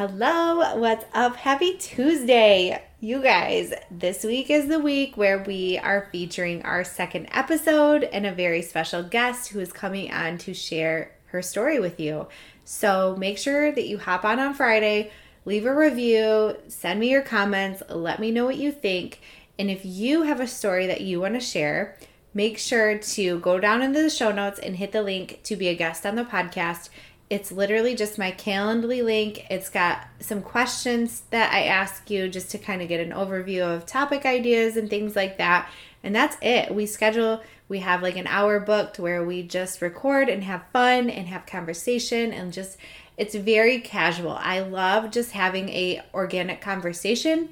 Hello, what's up? Happy Tuesday. You guys, this week is the week where we are featuring our second episode and a very special guest who is coming on to share her story with you. So make sure that you hop on on Friday, leave a review, send me your comments, let me know what you think. And if you have a story that you want to share, make sure to go down into the show notes and hit the link to be a guest on the podcast it's literally just my Calendly link. It's got some questions that I ask you just to kind of get an overview of topic ideas and things like that. And that's it. We schedule, we have like an hour booked where we just record and have fun and have conversation and just it's very casual. I love just having a organic conversation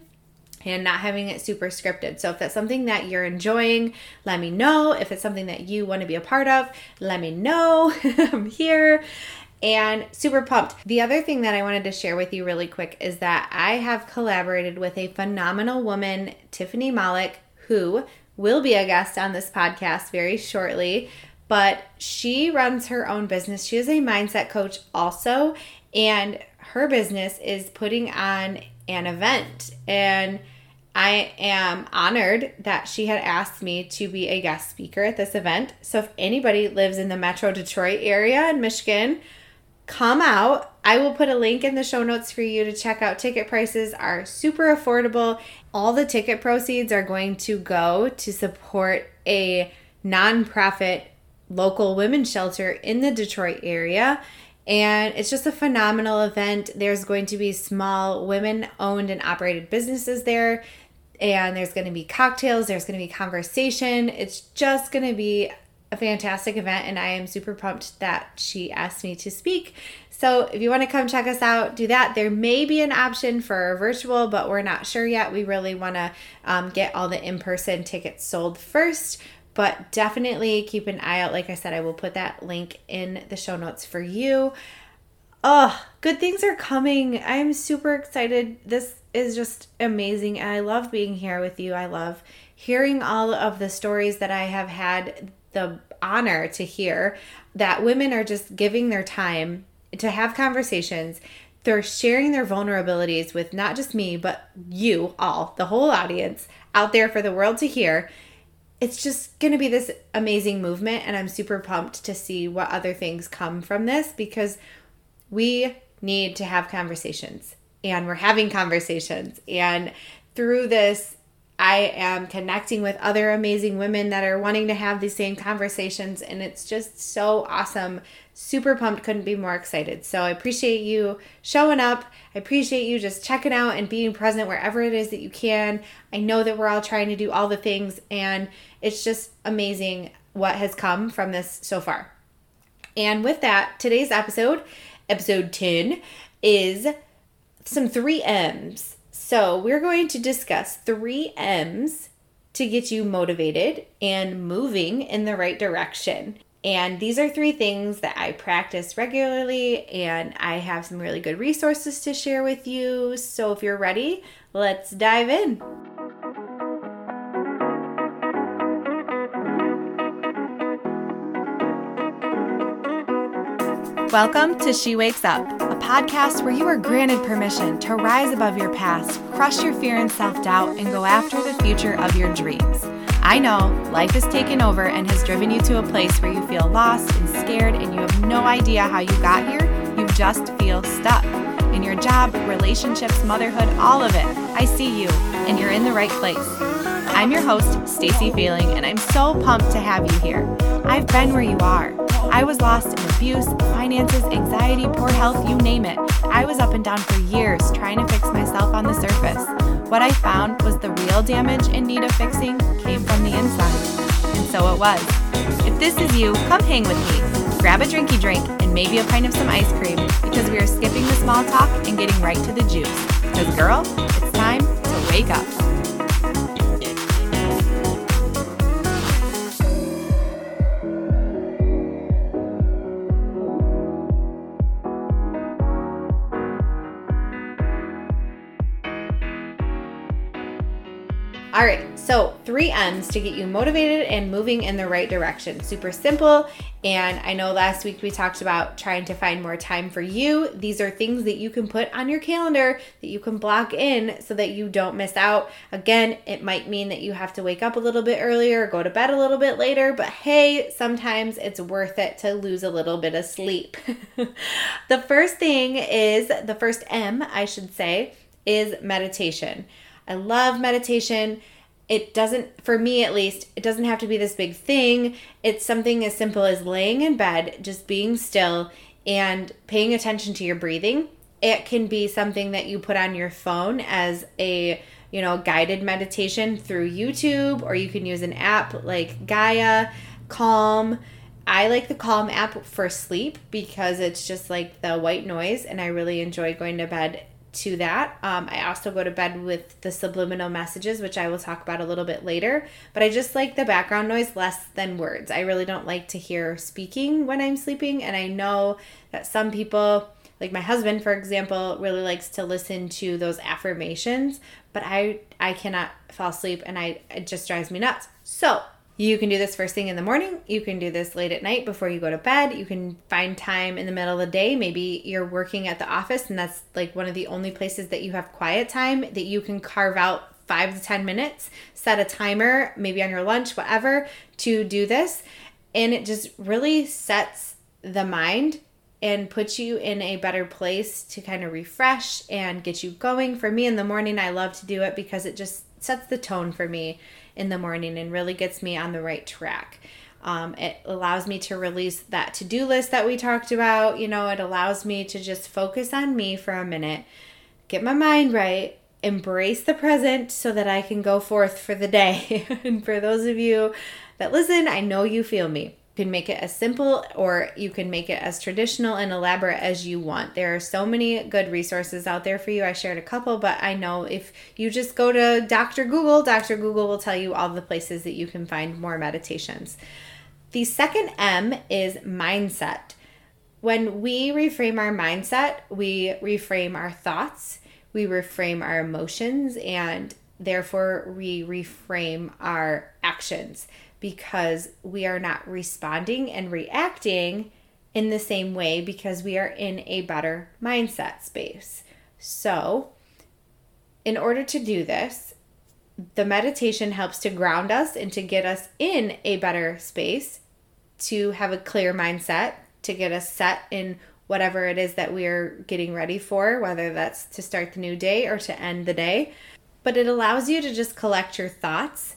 and not having it super scripted. So if that's something that you're enjoying, let me know. If it's something that you want to be a part of, let me know. I'm here and super pumped. The other thing that I wanted to share with you really quick is that I have collaborated with a phenomenal woman, Tiffany Malik, who will be a guest on this podcast very shortly. But she runs her own business. She is a mindset coach also, and her business is putting on an event. And I am honored that she had asked me to be a guest speaker at this event. So if anybody lives in the Metro Detroit area in Michigan, come out. I will put a link in the show notes for you to check out. Ticket prices are super affordable. All the ticket proceeds are going to go to support a nonprofit local women's shelter in the Detroit area. And it's just a phenomenal event. There's going to be small women owned and operated businesses there. And there's going to be cocktails, there's going to be conversation. It's just going to be a fantastic event, and I am super pumped that she asked me to speak. So, if you want to come check us out, do that. There may be an option for virtual, but we're not sure yet. We really want to um, get all the in person tickets sold first, but definitely keep an eye out. Like I said, I will put that link in the show notes for you. Oh, good things are coming. I'm super excited. This is just amazing. And I love being here with you. I love hearing all of the stories that I have had the honor to hear that women are just giving their time to have conversations. They're sharing their vulnerabilities with not just me, but you all, the whole audience out there for the world to hear. It's just going to be this amazing movement, and I'm super pumped to see what other things come from this because we need to have conversations, and we're having conversations. And through this I am connecting with other amazing women that are wanting to have these same conversations, and it's just so awesome. Super pumped, couldn't be more excited. So I appreciate you showing up. I appreciate you just checking out and being present wherever it is that you can. I know that we're all trying to do all the things, and it's just amazing what has come from this so far. And with that, today's episode, episode 10, is some three M's so, we're going to discuss three M's to get you motivated and moving in the right direction. And these are three things that I practice regularly, and I have some really good resources to share with you. So, if you're ready, let's dive in. Welcome to She Wakes Up, a podcast where you are granted permission to rise above your past, crush your fear and self doubt, and go after the future of your dreams. I know life has taken over and has driven you to a place where you feel lost and scared and you have no idea how you got here. You just feel stuck. In your job, relationships, motherhood, all of it. I see you, and you're in the right place. I'm your host, Stacy Feeling, and I'm so pumped to have you here. I've been where you are. I was lost in abuse, finances, anxiety, poor health, you name it. I was up and down for years trying to fix myself on the surface. What I found was the real damage in need of fixing came from the inside. And so it was. If this is you, come hang with me. Grab a drinky drink and maybe a pint of some ice cream because we are skipping the small talk and getting right to the juice. Because, girl, it's time to wake up. All right, so three M's to get you motivated and moving in the right direction. Super simple. And I know last week we talked about trying to find more time for you. These are things that you can put on your calendar that you can block in so that you don't miss out. Again, it might mean that you have to wake up a little bit earlier, go to bed a little bit later, but hey, sometimes it's worth it to lose a little bit of sleep. the first thing is the first M, I should say, is meditation. I love meditation. It doesn't, for me at least, it doesn't have to be this big thing. It's something as simple as laying in bed, just being still and paying attention to your breathing. It can be something that you put on your phone as a you know, guided meditation through YouTube, or you can use an app like Gaia, Calm. I like the Calm app for sleep because it's just like the white noise, and I really enjoy going to bed to that. Um, I also go to bed with the subliminal messages, which I will talk about a little bit later. But I just like the background noise less than words. I really don't like to hear speaking when I'm sleeping. And I know that some people, like my husband, for example, really likes to listen to those affirmations, but I I cannot fall asleep, and I it just drives me nuts. So you can do this first thing in the morning. You can do this late at night before you go to bed. You can find time in the middle of the day. Maybe you're working at the office and that's like one of the only places that you have quiet time that you can carve out five to 10 minutes, set a timer, maybe on your lunch, whatever, to do this. And it just really sets the mind and puts you in a better place to kind of refresh and get you going. For me in the morning, I love to do it because it just sets the tone for me in the morning and really gets me on the right track. Um, it allows me to release that to do list that we talked about. You know, it allows me to just focus on me for a minute, get my mind right, embrace the present so that I can go forth for the day. and for those of you that listen, I know you feel me can make it as simple or you can make it as traditional and elaborate as you want. There are so many good resources out there for you. I shared a couple, but I know if you just go to Dr. Google, Dr. Google will tell you all the places that you can find more meditations. The second M is mindset. When we reframe our mindset, we reframe our thoughts, we reframe our emotions, and therefore we reframe our actions because we are not responding and reacting in the same way because we are in a better mindset space. So, in order to do this, the meditation helps to ground us and to get us in a better space, to have a clear mindset, to get us set in whatever it is that we're getting ready for, whether that's to start the new day or to end the day. But it allows you to just collect your thoughts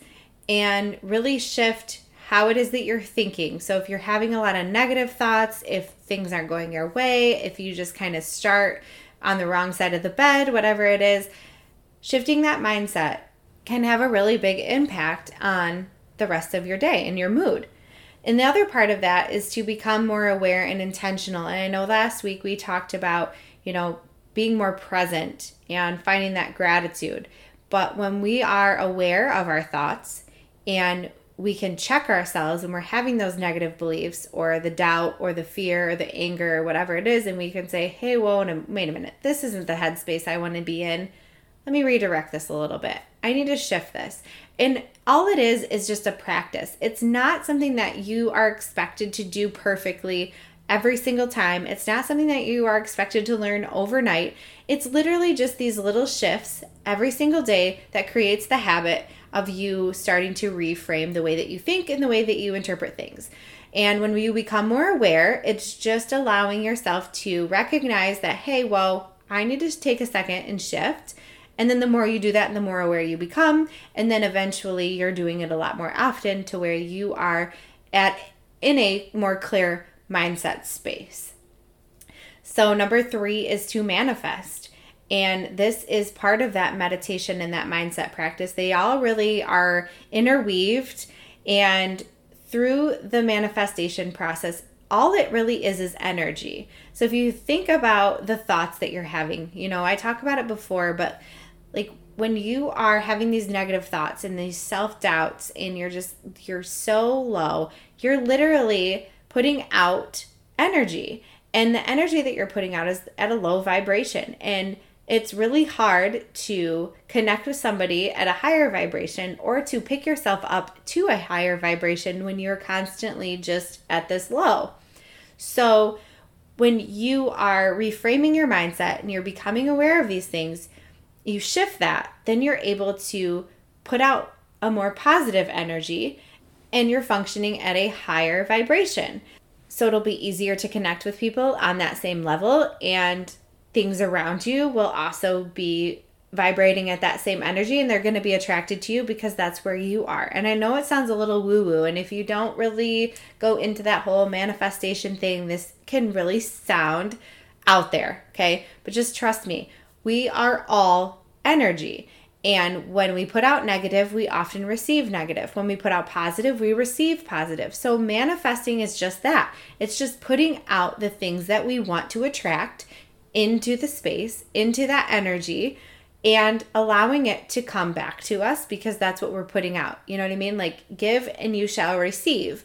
and really shift how it is that you're thinking. So if you're having a lot of negative thoughts, if things aren't going your way, if you just kind of start on the wrong side of the bed, whatever it is, shifting that mindset can have a really big impact on the rest of your day and your mood. And the other part of that is to become more aware and intentional. And I know last week we talked about, you know, being more present and finding that gratitude. But when we are aware of our thoughts and we can check ourselves when we're having those negative beliefs or the doubt or the fear or the anger or whatever it is, and we can say, hey, whoa, wait a minute, this isn't the headspace I want to be in. Let me redirect this a little bit. I need to shift this. And all it is is just a practice. It's not something that you are expected to do perfectly every single time. It's not something that you are expected to learn overnight. It's literally just these little shifts every single day that creates the habit of you starting to reframe the way that you think and the way that you interpret things. And when you become more aware, it's just allowing yourself to recognize that, hey, well, I need to take a second and shift. And then the more you do that, the more aware you become. And then eventually you're doing it a lot more often to where you are at in a more clear mindset space. So, number three is to manifest. And this is part of that meditation and that mindset practice. They all really are interweaved. And through the manifestation process, all it really is is energy. So if you think about the thoughts that you're having, you know, I talk about it before, but like when you are having these negative thoughts and these self doubts and you're just, you're so low, you're literally putting out energy. And the energy that you're putting out is at a low vibration. And it's really hard to connect with somebody at a higher vibration or to pick yourself up to a higher vibration when you're constantly just at this low. So, when you are reframing your mindset and you're becoming aware of these things, you shift that, then you're able to put out a more positive energy and you're functioning at a higher vibration. So it'll be easier to connect with people on that same level, and things around you will also be vibrating at that same energy and they're going to be attracted to you because that's where you are. And I know it sounds a little woo woo, and if you don't really go into that whole manifestation thing, this can really sound out there, okay? But just trust me, we are all energy. And when we put out negative, we often receive negative. When we put out positive, we receive positive. So manifesting is just that it's just putting out the things that we want to attract into the space, into that energy, and allowing it to come back to us because that's what we're putting out. You know what I mean? Like, give and you shall receive.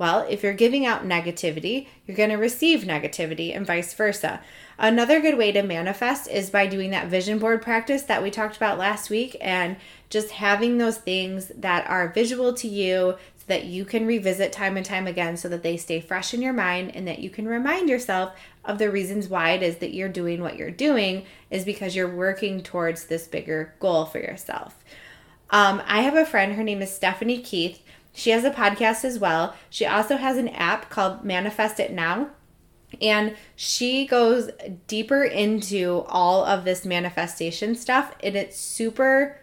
Well, if you're giving out negativity, you're going to receive negativity and vice versa. Another good way to manifest is by doing that vision board practice that we talked about last week and just having those things that are visual to you so that you can revisit time and time again so that they stay fresh in your mind and that you can remind yourself of the reasons why it is that you're doing what you're doing is because you're working towards this bigger goal for yourself. Um, I have a friend, her name is Stephanie Keith. She has a podcast as well. She also has an app called Manifest It Now. And she goes deeper into all of this manifestation stuff, and it's super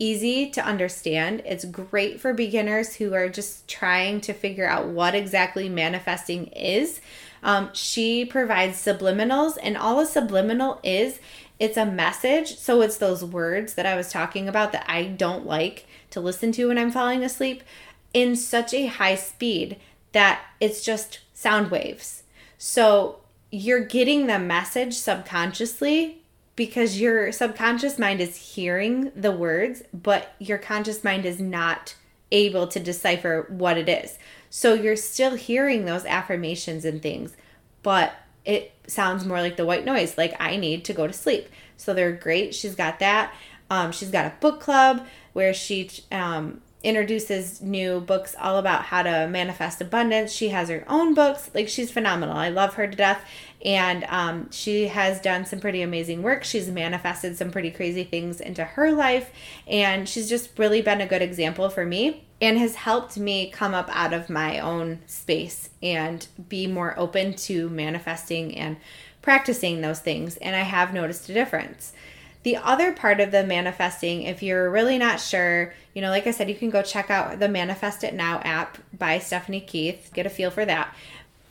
easy to understand. It's great for beginners who are just trying to figure out what exactly manifesting is. Um, she provides subliminals, and all a subliminal is it's a message. So it's those words that I was talking about that I don't like to listen to when I'm falling asleep in such a high speed that it's just sound waves. So you're getting the message subconsciously because your subconscious mind is hearing the words, but your conscious mind is not able to decipher what it is. So you're still hearing those affirmations and things, but it sounds more like the white noise, like I need to go to sleep. So they're great. She's got that. Um, she's got a book club where she um, introduces new books all about how to manifest abundance. She has her own books. Like she's phenomenal. I love her to death. And um, she has done some pretty amazing work. She's manifested some pretty crazy things into her life. And she's just really been a good example for me and has helped me come up out of my own space and be more open to manifesting and practicing those things. And I have noticed a difference. The other part of the manifesting, if you're really not sure, you know, like I said, you can go check out the Manifest It Now app by Stephanie Keith, get a feel for that.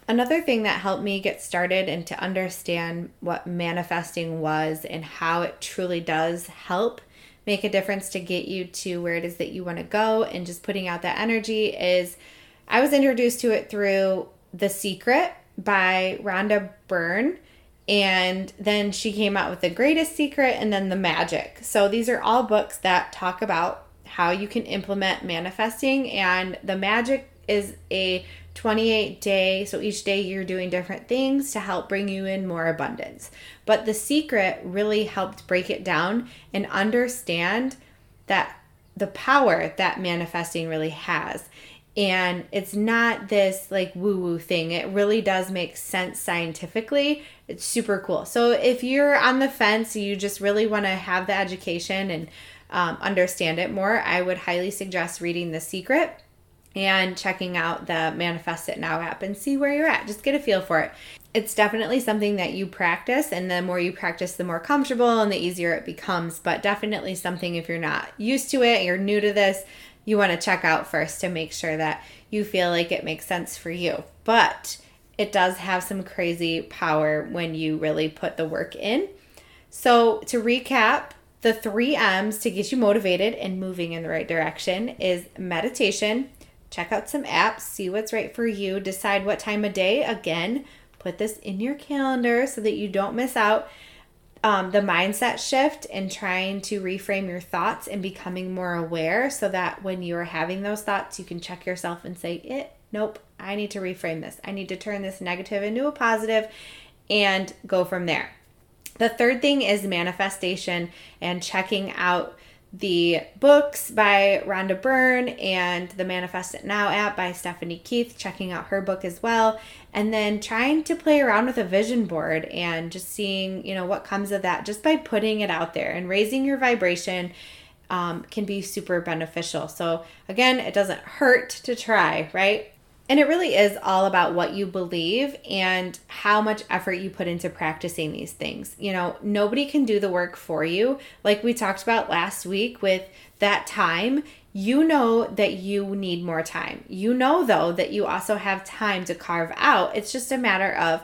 Another thing that helped me get started and to understand what manifesting was and how it truly does help make a difference to get you to where it is that you want to go and just putting out that energy is I was introduced to it through The Secret by Rhonda Byrne. And then she came out with The Greatest Secret and then The Magic. So these are all books that talk about how you can implement manifesting. And The Magic is a 28 day, so each day you're doing different things to help bring you in more abundance. But The Secret really helped break it down and understand that the power that manifesting really has and it's not this like woo woo thing. It really does make sense scientifically. It's super cool. So if you're on the fence, you just really want to have the education and um, understand it more, I would highly suggest reading The Secret and checking out the Manifest It Now app and see where you're at. Just get a feel for it. It's definitely something that you practice, and the more you practice, the more comfortable and the easier it becomes. But definitely something if you're not used to it, you're new to this, you want to check out first to make sure that you feel like it makes sense for you. But it does have some crazy power when you really put the work in. So, to recap, the three M's to get you motivated and moving in the right direction is meditation. Check out some apps, see what's right for you, decide what time of day. Again, put this in your calendar so that you don't miss out um, the mindset shift and trying to reframe your thoughts and becoming more aware so that when you are having those thoughts, you can check yourself and say, it, eh, nope, I need to reframe this. I need to turn this negative into a positive and go from there. The third thing is manifestation and checking out the books by Rhonda Byrne and the Manifest It Now app by Stephanie Keith, checking out her book as well. And then trying to play around with a vision board and just seeing, you know, what comes of that just by putting it out there and raising your vibration um, can be super beneficial. So, again, it doesn't hurt to try, right? And it really is all about what you believe and how much effort you put into practicing these things. You know, nobody can do the work for you. Like we talked about last week with that time, you know that you need more time. You know, though, that you also have time to carve out. It's just a matter of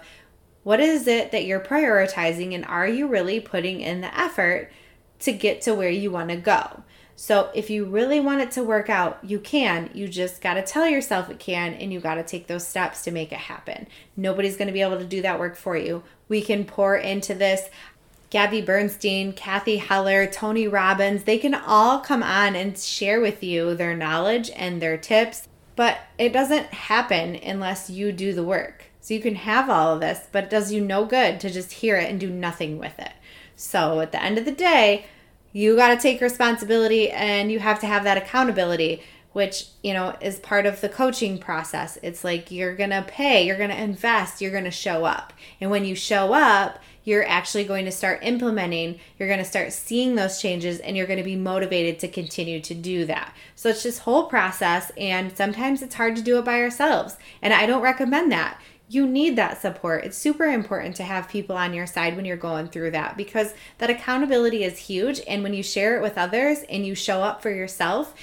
what is it that you're prioritizing and are you really putting in the effort to get to where you want to go? So if you really want it to work out, you can. You just got to tell yourself it can and you got to take those steps to make it happen. Nobody's going to be able to do that work for you. We can pour into this. Gabby Bernstein, Cathy Heller, Tony Robbins, they can all come on and share with you their knowledge and their tips, but it doesn't happen unless you do the work. So you can have all of this, but it does you no good to just hear it and do nothing with it. So at the end of the day, you got to take responsibility and you have to have that accountability which you know is part of the coaching process. It's like you're gonna pay you're gonna invest you're gonna show up. And when you show up you're actually going to start implementing you're to start seeing those changes and you're to be motivated to continue to do that. So it's this whole process and sometimes it's hard to do it by ourselves and i don't recommend that you need that support. It's super important to have people on your side when you're going through that because that accountability is huge. And when you share it with others and you show up for yourself,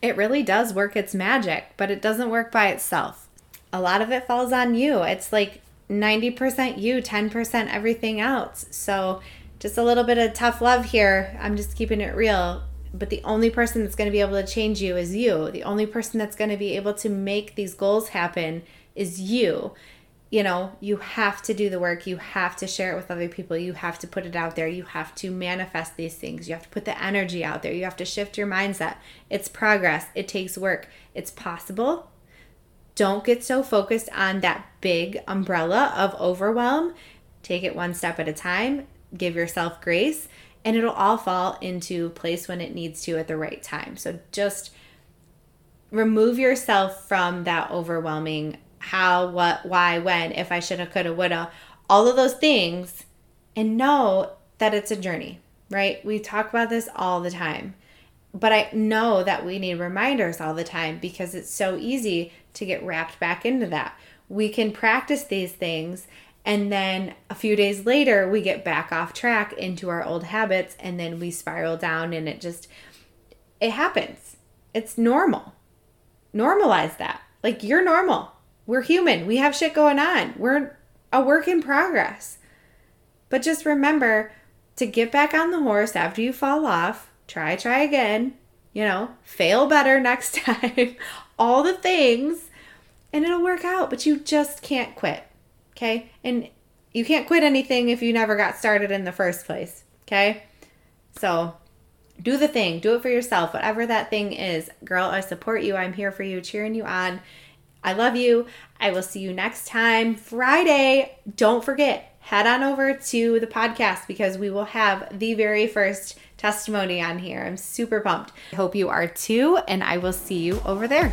it really does work its magic, but it doesn't work by itself. A lot of it falls on you. It's like 90% you, 10% everything else. So just a little bit of tough love here. I'm just keeping it real. But the only person that's going to be able to change you is you. The only person that's going to be able to make these goals happen is you you know, you have to do the work. You have to share it with other people. You have to put it out there. You have to manifest these things. You have to put the energy out there. You have to shift your mindset. It's progress, it takes work. It's possible. Don't get so focused on that big umbrella of overwhelm. Take it one step at a time. Give yourself grace, and it'll all fall into place when it needs to at the right time. So just remove yourself from that overwhelming how, what, why, when, if I shoulda, coulda, woulda, all of those things, and know that it's a journey, right? We talk about this all the time. But I know that we need reminders all the time because it's so easy to get wrapped back into that. We can practice these things and then a few days later we get back off track into our old habits and then we spiral down and it just it happens. It's normal. Normalize that. Like you're normal. We're human. We have shit going on. We're a work in progress. But just remember to get back on the horse after you fall off. Try, try again. You know, fail better next time. All the things. And it'll work out. But you just can't quit. Okay? And you can't quit anything if you never got started in the first place. Okay? So do the thing. Do it for yourself. Whatever that thing is. Girl, I support you. I'm here for you, cheering you on. I love you. I will see you next time Friday. Don't forget, head on over to the podcast because we will have the very first testimony on here. I'm super pumped. I hope you are too, and I will see you over there.